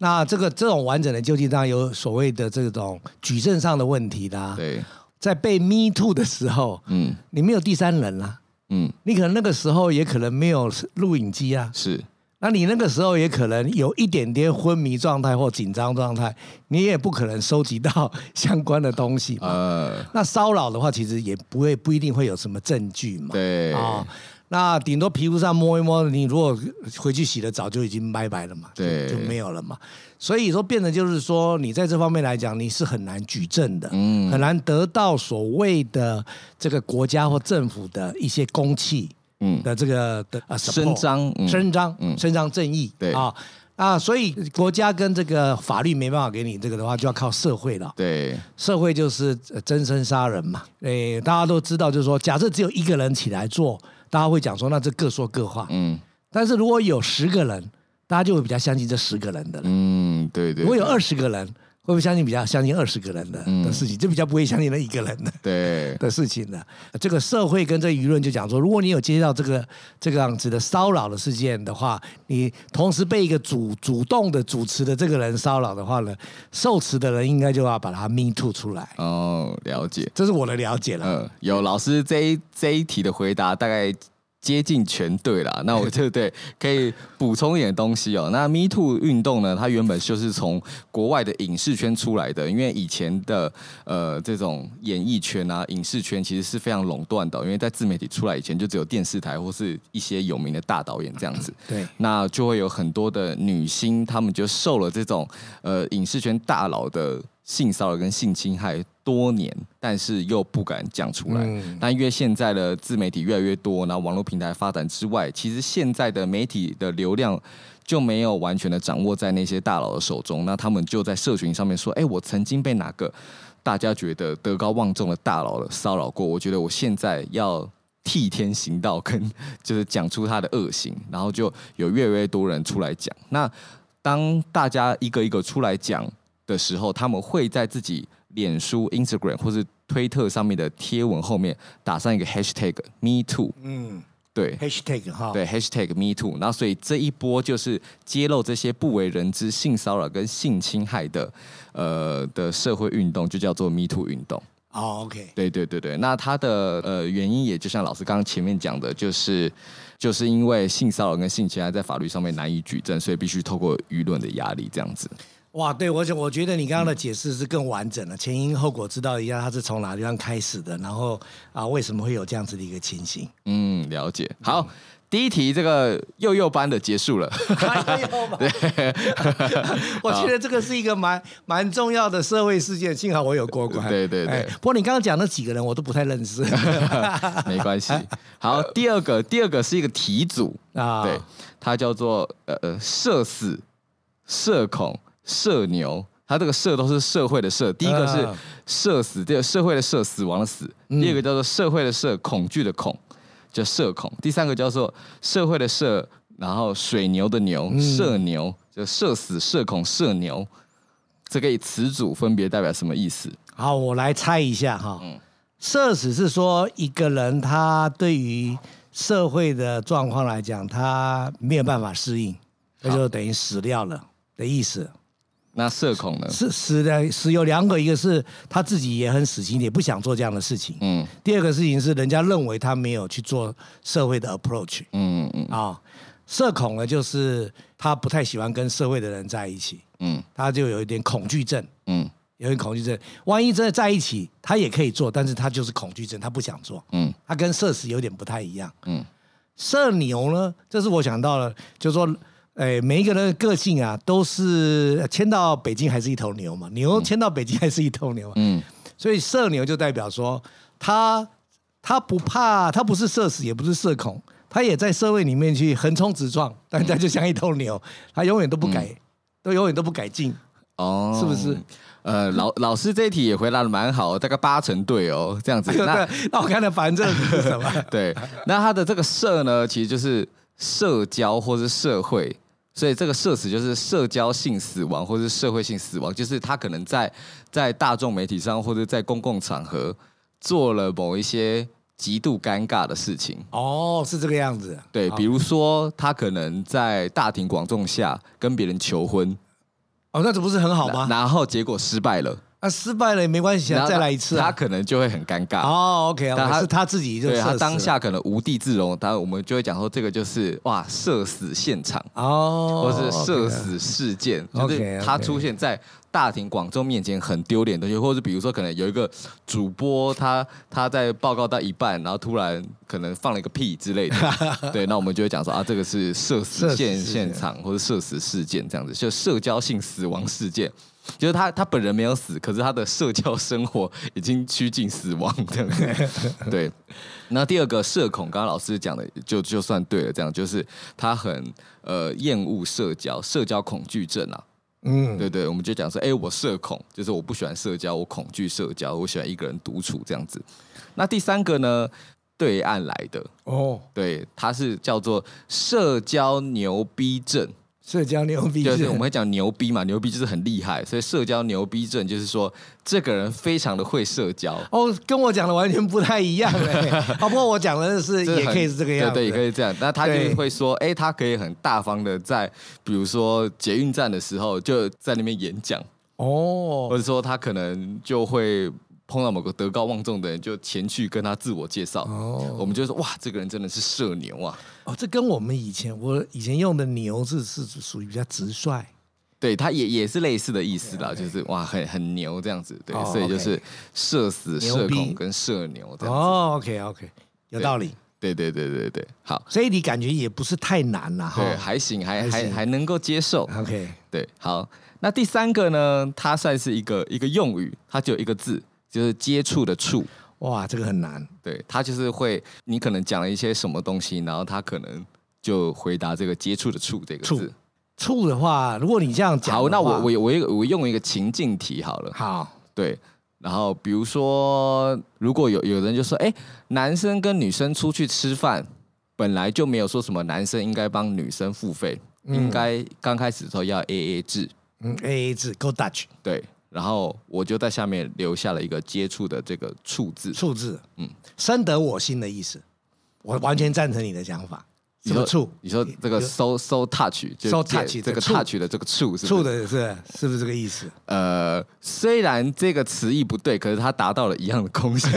那这个这种完整的救济当然有所谓的这种举证上的问题啦。对，在被 Me Too 的时候，嗯，你没有第三人啦，嗯，你可能那个时候也可能没有录影机啊，是，那你那个时候也可能有一点点昏迷状态或紧张状态，你也不可能收集到 相关的东西嘛。呃，那骚扰的话，其实也不会不一定会有什么证据嘛。对啊。哦那顶多皮肤上摸一摸，你如果回去洗了澡就已经拜拜了嘛，对，就没有了嘛。所以说变得就是说，你在这方面来讲，你是很难举证的，嗯，很难得到所谓的这个国家或政府的一些公器，嗯。的这个的啊伸张，伸张，嗯，伸张正义，对。啊。啊，所以国家跟这个法律没办法给你这个的话，就要靠社会了，对，社会就是真身杀人嘛，诶，大家都知道，就是说，假设只有一个人起来做。大家会讲说，那这各说各话。嗯，但是如果有十个人，大家就会比较相信这十个人的了。嗯，对对。如果有二十个人，会不会相信比较相信二十个人的、嗯、的事情，就比较不会相信那一个人的对 的事情呢。这个社会跟这舆论就讲说，如果你有接到这个这个样子的骚扰的事件的话，你同时被一个主主动的主持的这个人骚扰的话呢，受持的人应该就要把他 me too 出来。哦，了解，这是我的了解了。嗯，有老师这一这一题的回答大概。接近全对啦，那我就 对可以补充一点东西哦。那 Me Too 运动呢，它原本就是从国外的影视圈出来的，因为以前的呃这种演艺圈啊、影视圈其实是非常垄断的，因为在自媒体出来以前，就只有电视台或是一些有名的大导演这样子。对，那就会有很多的女星，她们就受了这种呃影视圈大佬的。性骚扰跟性侵害多年，但是又不敢讲出来。嗯、但因为现在的自媒体越来越多，然后网络平台发展之外，其实现在的媒体的流量就没有完全的掌握在那些大佬的手中。那他们就在社群上面说：“哎，我曾经被哪个大家觉得德高望重的大佬骚扰过？我觉得我现在要替天行道，跟就是讲出他的恶行。”然后就有越来越多人出来讲。那当大家一个一个出来讲。的时候，他们会在自己脸书、Instagram 或是推特上面的贴文后面打上一个 hashtag Me Too。嗯，对，hashtag 哈，对 hashtag Me Too。然后，所以这一波就是揭露这些不为人知性骚扰跟性侵害的呃的社会运动，就叫做 Me Too 运动。哦，OK，对对对对。那它的呃原因也就像老师刚刚前面讲的，就是就是因为性骚扰跟性侵害在法律上面难以举证，所以必须透过舆论的压力这样子。哇，对，我我觉得你刚刚的解释是更完整的，前因后果知道一下，它是从哪地方开始的，然后啊，为什么会有这样子的一个情形？嗯，了解。好，嗯、第一题这个幼幼班的结束了。幼幼班。对，我觉得这个是一个蛮蛮重要的社会事件，幸好我有过关。对对对。哎、不过你刚刚讲那几个人，我都不太认识。没关系。好，第二个，第二个是一个题组啊，对，它叫做呃呃社死社恐。社牛，他这个社都是社会的社，第一个是社死，第二社会的社，死亡的死，第二个叫做社会的社，恐惧的恐，叫社恐，第三个叫做社会的社，然后水牛的牛，社牛，就社死、社恐、社牛，这个词组分别代表什么意思？好，我来猜一下哈。嗯，社死是说一个人他对于社会的状况来讲，他没有办法适应，那就等于死掉了的意思。那社恐呢？是死的死有两个，一个是他自己也很死心，也不想做这样的事情。嗯。第二个事情是，人家认为他没有去做社会的 approach。嗯嗯。啊、哦，社恐呢，就是他不太喜欢跟社会的人在一起。嗯。他就有一点恐惧症。嗯。有点恐惧症，万一真的在一起，他也可以做，但是他就是恐惧症，他不想做。嗯。他跟社死有点不太一样。嗯。社牛呢，这是我想到了，就是说。哎，每一个人的个性啊，都是迁到北京还是一头牛嘛？牛迁到北京还是一头牛。嗯，所以社牛就代表说，他他不怕，他不是社死，也不是社恐，他也在社会里面去横冲直撞，但他就像一头牛，他永远都不改，嗯、都永远都不改进。哦，是不是？呃，老老师这一题也回答的蛮好，大概八成对哦，这样子。那那我看的反正是什么？对，那他的这个社呢，其实就是社交或是社会。所以这个社死就是社交性死亡，或是社会性死亡，就是他可能在在大众媒体上或者在公共场合做了某一些极度尴尬的事情。哦，是这个样子。对，比如说他可能在大庭广众下跟别人求婚。哦，那这不是很好吗？然后结果失败了。那、啊、失败了也没关系啊，再来一次、啊。他可能就会很尴尬。哦，OK，但他是他自己就对他当下可能无地自容，当然我们就会讲说这个就是哇社死现场哦，或是社死事件，okay, 就是他出现在大庭广众面前很丢脸的东西，或者比如说可能有一个主播他他在报告到一半，然后突然可能放了一个屁之类的，对，那我们就会讲说啊这个是社死现现场或者社死事件这样子，就社交性死亡事件。就是他，他本人没有死，可是他的社交生活已经趋近死亡，这样 对。那第二个社恐，刚刚老师讲的就就算对了，这样就是他很呃厌恶社交，社交恐惧症啊。嗯，对对，我们就讲说，哎，我社恐，就是我不喜欢社交，我恐惧社交，我喜欢一个人独处这样子。那第三个呢，对岸来的哦，对，他是叫做社交牛逼症。社交牛逼症，就是我们会讲牛逼嘛，牛逼就是很厉害，所以社交牛逼症就是说这个人非常的会社交。哦，跟我讲的完全不太一样哎。哦，不过我讲的是也可以是这个样子，对对，也可以这样。那他就会说，哎，他可以很大方的在，比如说捷运站的时候就在那边演讲哦，或者说他可能就会。碰到某个德高望重的人，就前去跟他自我介绍。哦，我们就说哇，这个人真的是社牛啊！哦，这跟我们以前我以前用的“牛”字是属于比较直率，对，他也也是类似的意思啦，就是哇，很很牛这样子。对，所以就是社死、社恐跟社牛这样子。哦，OK OK，有道理。对对对对对，好。所以你感觉也不是太难了哈？对，还行，还还还能够接受。OK，对，好。那第三个呢？它算是一个一个用语，它只有一个字。就是接触的触，哇，这个很难。对，他就是会，你可能讲了一些什么东西，然后他可能就回答这个接触的触这个字。触的话，如果你这样讲，好，那我我我我用一个情境题好了。好，对。然后比如说，如果有有人就说，哎，男生跟女生出去吃饭，本来就没有说什么男生应该帮女生付费，嗯、应该刚开始的时候要 A A 制。嗯，A A 制，Go Dutch。对。然后我就在下面留下了一个接触的这个“触”字，触字，嗯，深得我心的意思，我完全赞成你的想法。什么触？你说这个 “so so touch”，就 “so touch” 这个 “touch” 的这个“触”是触的是是不是这个意思？呃，虽然这个词义不对，可是它达到了一样的功效，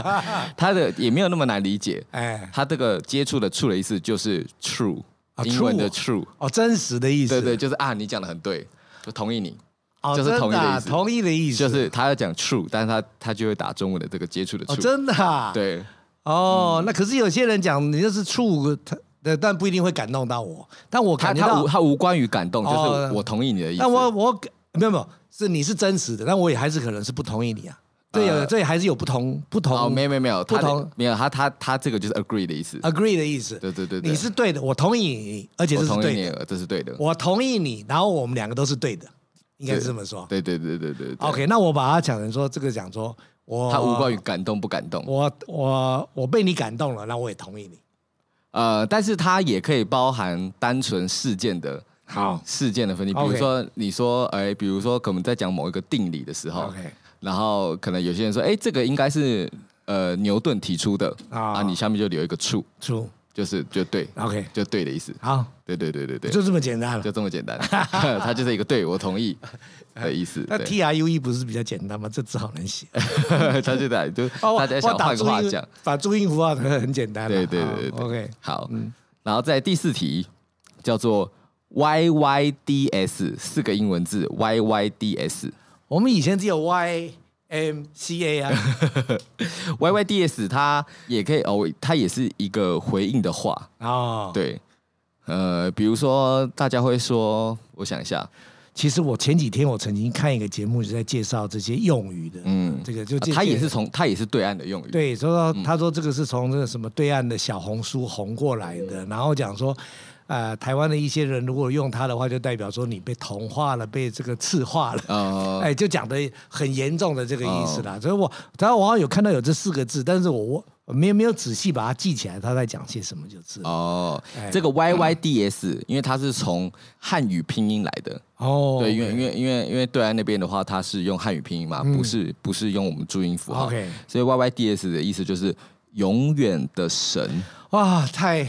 它的也没有那么难理解。哎，它这个接触的“触”的意思就是 “true”，英文的 “true”，哦，真实的意思。对对，就是啊，你讲的很对，就同意你。哦、就是同意的意思，同意的意思，就是他要讲 true，但是他他就会打中文的这个接触的 true，、哦、真的、啊，对，哦，嗯、那可是有些人讲你就是 true，他但不一定会感动到我，但我看他他无他无关于感动，就是我同意你的意思，但我我没有没有是你是真实的，但我也还是可能是不同意你啊，对，有这还是有不同不同，哦，没有没有没有不同，没有他他他这个就是 agree 的意思，agree 的意思，对对对，对，你是对的，我同意你，而且这是对的，这是对的，我同意你，然后我们两个都是对的。应该是这么说，对对对对对，对。OK，那我把它讲成说，这个讲说，我他无关于感动不感动，我我我被你感动了，那我也同意你。呃，但是它也可以包含单纯事件的，好事件的分析。比如说，你说，哎，比如说，可能在讲某一个定理的时候然后可能有些人说，哎，这个应该是呃牛顿提出的啊，你下面就留一个 true。就是就对，OK，就对的意思。好，对对对对对，就这么简单了，就这么简单。他就是一个对我同意的意思。那 T R U E 不是比较简单吗？这字好难写。他就在就大家想换个话讲，把注音符号很简单。对对对对，OK，好。然后在第四题叫做 Y Y D S 四个英文字 Y Y D S。我们以前只有 Y。M C A 啊，Y Y D S 它也可以哦，它也是一个回应的话。哦。对，呃，比如说大家会说，我想一下，其实我前几天我曾经看一个节目，就在介绍这些用语的，嗯，这个就他也是从他也是对岸的用语，对，所以说他说这个是从这个什么对岸的小红书红过来的，然后讲说。呃，台湾的一些人如果用它的话，就代表说你被同化了，被这个赤化了。哦。哎，就讲的很严重的这个意思啦。哦、所以我，当然我好像有看到有这四个字，但是我我没有没有仔细把它记起来，他在讲些什么就知道。哦，哎、这个 Y Y D S，、嗯、因为它是从汉语拼音来的。哦。对，因为因为因为因为对岸那边的话，它是用汉语拼音嘛，嗯、不是不是用我们注音符号。OK。所以 Y Y D S 的意思就是永远的神。哇，太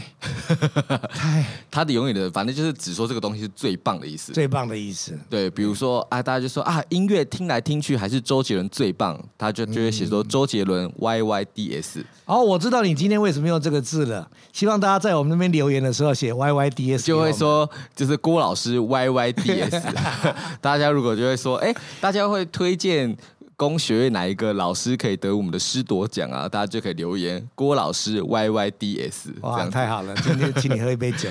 太，他的永远的，反正就是只说这个东西是最棒的意思，最棒的意思。对，比如说啊，大家就说啊，音乐听来听去还是周杰伦最棒，他就就会写说周杰伦 Y Y D S。哦，我知道你今天为什么用这个字了。希望大家在我们那边留言的时候写 Y Y D S，就会说就是郭老师 Y Y D S。大家如果就会说，哎，大家会推荐。工学院哪一个老师可以得我们的师铎奖啊？大家就可以留言郭老师 Y Y D S。哇，太好了！今天 请你喝一杯酒。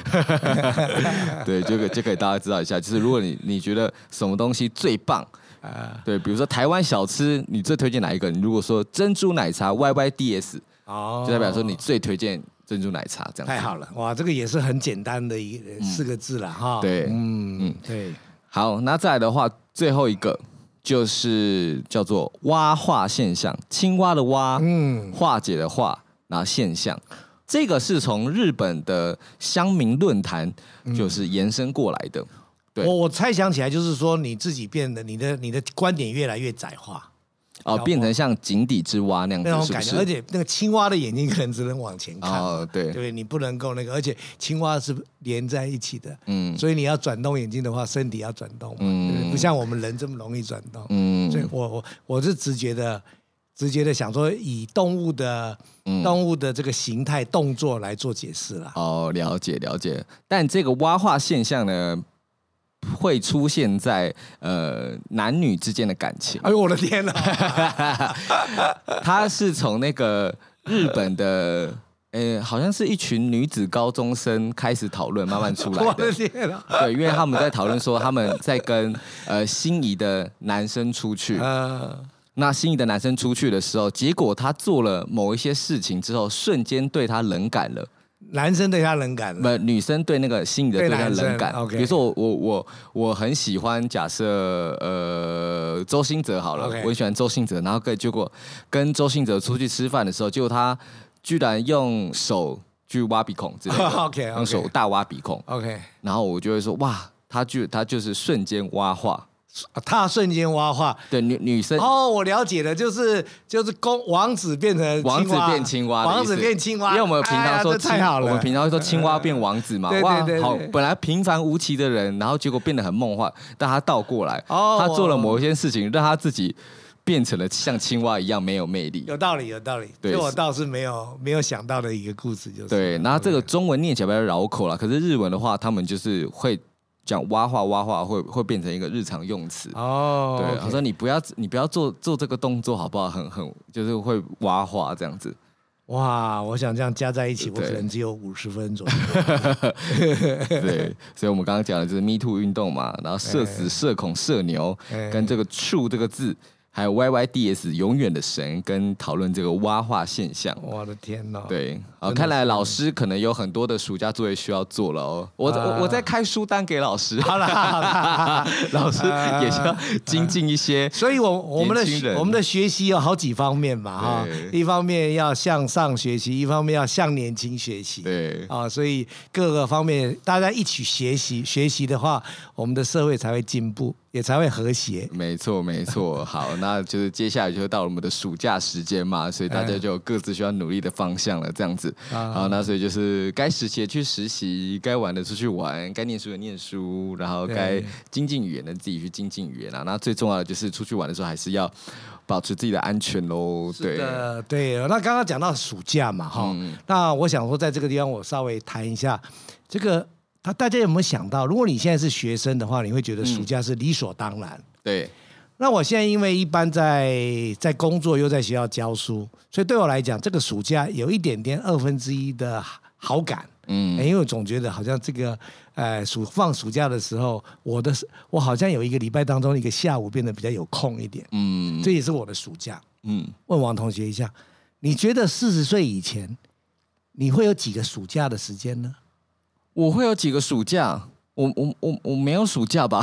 对，就可就可以大家知道一下，就是如果你你觉得什么东西最棒啊？对，比如说台湾小吃，你最推荐哪一个？你如果说珍珠奶茶 Y Y D S，哦，就代表说你最推荐珍珠奶茶这样。太好了，哇，这个也是很简单的一四个字了哈。对，嗯嗯，对。好，那再来的话，最后一个。就是叫做蛙化现象，青蛙的蛙，嗯，化解的化，然后现象，这个是从日本的乡民论坛就是延伸过来的。对，我我猜想起来就是说，你自己变得你的你的观点越来越窄化。哦，变成像井底之蛙那样子，那种感觉，是？是？而且那个青蛙的眼睛可能只能往前看，哦，对，对，你不能够那个，而且青蛙是连在一起的，嗯，所以你要转动眼睛的话，身体要转动嘛，嗯，不像我们人这么容易转动，嗯，所以我我我是直觉的，直觉的想说以动物的、嗯、动物的这个形态动作来做解释了。哦，了解了解，但这个蛙化现象呢？会出现在呃男女之间的感情。哎呦我的天哪！他是从那个日本的，呃，好像是一群女子高中生开始讨论，慢慢出来的。我的天哪！对，因为他们在讨论说他们在跟呃心仪的男生出去。呃，那心仪的男生出去的时候，结果他做了某一些事情之后，瞬间对他冷感了。男生对他冷感，不，女生对那个心仪的对他冷感。比如说我我我我很喜欢，假设呃周兴哲好了，Okay. 我很喜欢周兴哲，然后跟结果跟周兴哲出去吃饭的时候，结果他居然用手去挖鼻孔之类的 okay, okay. 用手大挖鼻孔，OK，然后我就会说哇，他就他就是瞬间挖化。他瞬间挖化，对女女生。哦，我了解了，就是就是公王子变成王子变青蛙，王子变青蛙，因为我们平常说太好了，我们平常会说青蛙变王子嘛，哇，好，本来平凡无奇的人，然后结果变得很梦幻，但他倒过来，他做了某一件事情，让他自己变成了像青蛙一样没有魅力，有道理，有道理，对，我倒是没有没有想到的一个故事，就是。对，然后这个中文念起来比较绕口了，可是日文的话，他们就是会。讲挖话挖话会会变成一个日常用词哦，对，他 okay. 说你不要你不要做做这个动作好不好？很很就是会挖话这样子。哇，我想这样加在一起，我可能只有五十分左右。对，所以我们刚刚讲的就是 Me Too 运动嘛，然后社死、社恐、社牛，跟这个 True 这个字。还有 Y Y D S 永远的神跟讨论这个蛙化现象，我的天哪！对，啊，看来老师可能有很多的暑假作业需要做了哦。我、啊、我我在开书单给老师，好了好了，老师也需要精进一些。所以我我们的我们的学习有好几方面嘛哈，一方面要向上学习，一方面要向年轻学习。对啊，所以各个方面大家一起学习学习的话，我们的社会才会进步。也才会和谐。没错，没错。好，那就是接下来就到了我们的暑假时间嘛，所以大家就有各自需要努力的方向了，这样子。好，那所以就是该实习的去实习，该玩的出去玩，该念书的念书，然后该精进语言的自己去精进语言啊。那最重要的就是出去玩的时候，还是要保持自己的安全喽。对，对。那刚刚讲到暑假嘛，哈、嗯，那我想说，在这个地方我稍微谈一下这个。他大家有没有想到，如果你现在是学生的话，你会觉得暑假是理所当然。嗯、对。那我现在因为一般在在工作又在学校教书，所以对我来讲，这个暑假有一点点二分之一的好感。嗯。因为我总觉得好像这个呃暑放暑假的时候，我的我好像有一个礼拜当中一个下午变得比较有空一点。嗯。这也是我的暑假。嗯。问王同学一下，你觉得四十岁以前你会有几个暑假的时间呢？我会有几个暑假，我我我我没有暑假吧？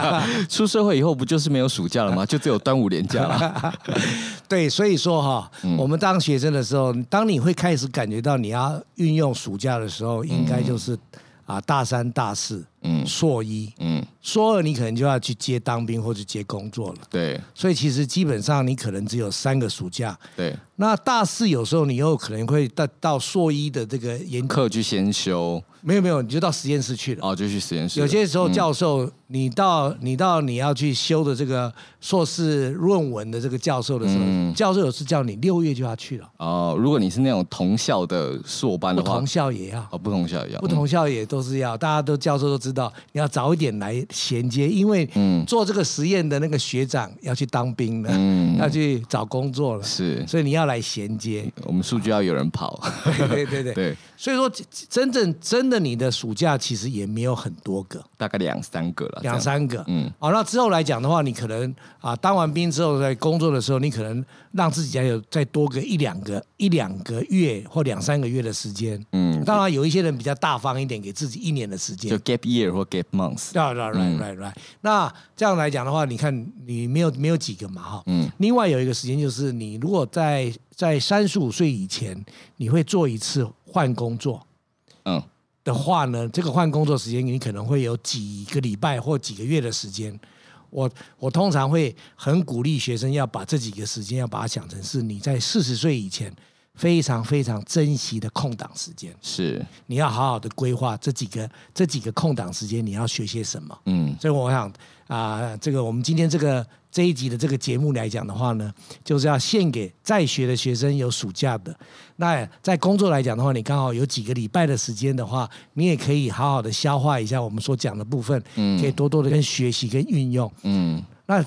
出社会以后不就是没有暑假了吗？就只有端午连假了。对，所以说哈，嗯、我们当学生的时候，当你会开始感觉到你要运用暑假的时候，应该就是啊大三、大四。嗯，硕一，嗯，硕二你可能就要去接当兵或者接工作了。对，所以其实基本上你可能只有三个暑假。对，那大四有时候你又可能会到到硕一的这个研课去先修。没有没有，你就到实验室去了。哦，就去实验室。有些时候教授，嗯、你到你到你要去修的这个硕士论文的这个教授的时候，嗯、教授有时叫你六月就要去了。哦，如果你是那种同校的硕班的话，不同校也要。哦，不同校也要。不同校也都是要，大家都教授都知道。知道你要早一点来衔接，因为做这个实验的那个学长要去当兵了，嗯、要去找工作了，是，所以你要来衔接。我们数据要有人跑，对对对对。对 所以说，真正真的你的暑假其实也没有很多个，大概两三个了，两三个。嗯，好，那之后来讲的话，你可能啊，当完兵之后在工作的时候，你可能让自己还有再多个一两个一两个月或两三个月的时间。嗯，当然有一些人比较大方一点，给自己一年的时间，就 gap year。year 或 gap months。对对对对对。那这样来讲的话，你看你没有没有几个嘛哈。嗯。另外有一个时间就是，你如果在在三十五岁以前，你会做一次换工作。嗯。的话呢，这个换工作时间你可能会有几个礼拜或几个月的时间。我我通常会很鼓励学生要把这几个时间要把它想成是你在四十岁以前。非常非常珍惜的空档时间，是你要好好的规划这几个这几个空档时间，你要学些什么？嗯，所以我想啊、呃，这个我们今天这个这一集的这个节目来讲的话呢，就是要献给在学的学生，有暑假的。那在工作来讲的话，你刚好有几个礼拜的时间的话，你也可以好好的消化一下我们所讲的部分，嗯，可以多多的跟学习跟运用，嗯，那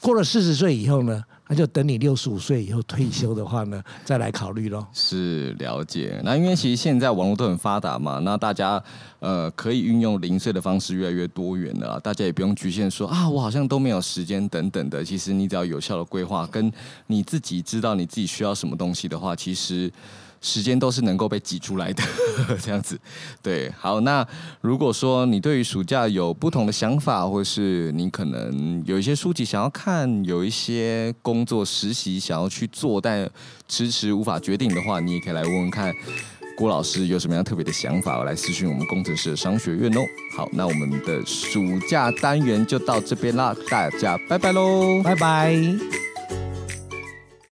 过了四十岁以后呢？那就等你六十五岁以后退休的话呢，再来考虑咯。是了解。那因为其实现在网络都很发达嘛，那大家呃可以运用零碎的方式越来越多元了。大家也不用局限说啊，我好像都没有时间等等的。其实你只要有效的规划，跟你自己知道你自己需要什么东西的话，其实。时间都是能够被挤出来的，这样子，对，好，那如果说你对于暑假有不同的想法，或是你可能有一些书籍想要看，有一些工作实习想要去做，但迟迟无法决定的话，你也可以来问问看郭老师有什么样特别的想法，来私讯我们工程师的商学院哦。好，那我们的暑假单元就到这边啦，大家拜拜喽，拜拜。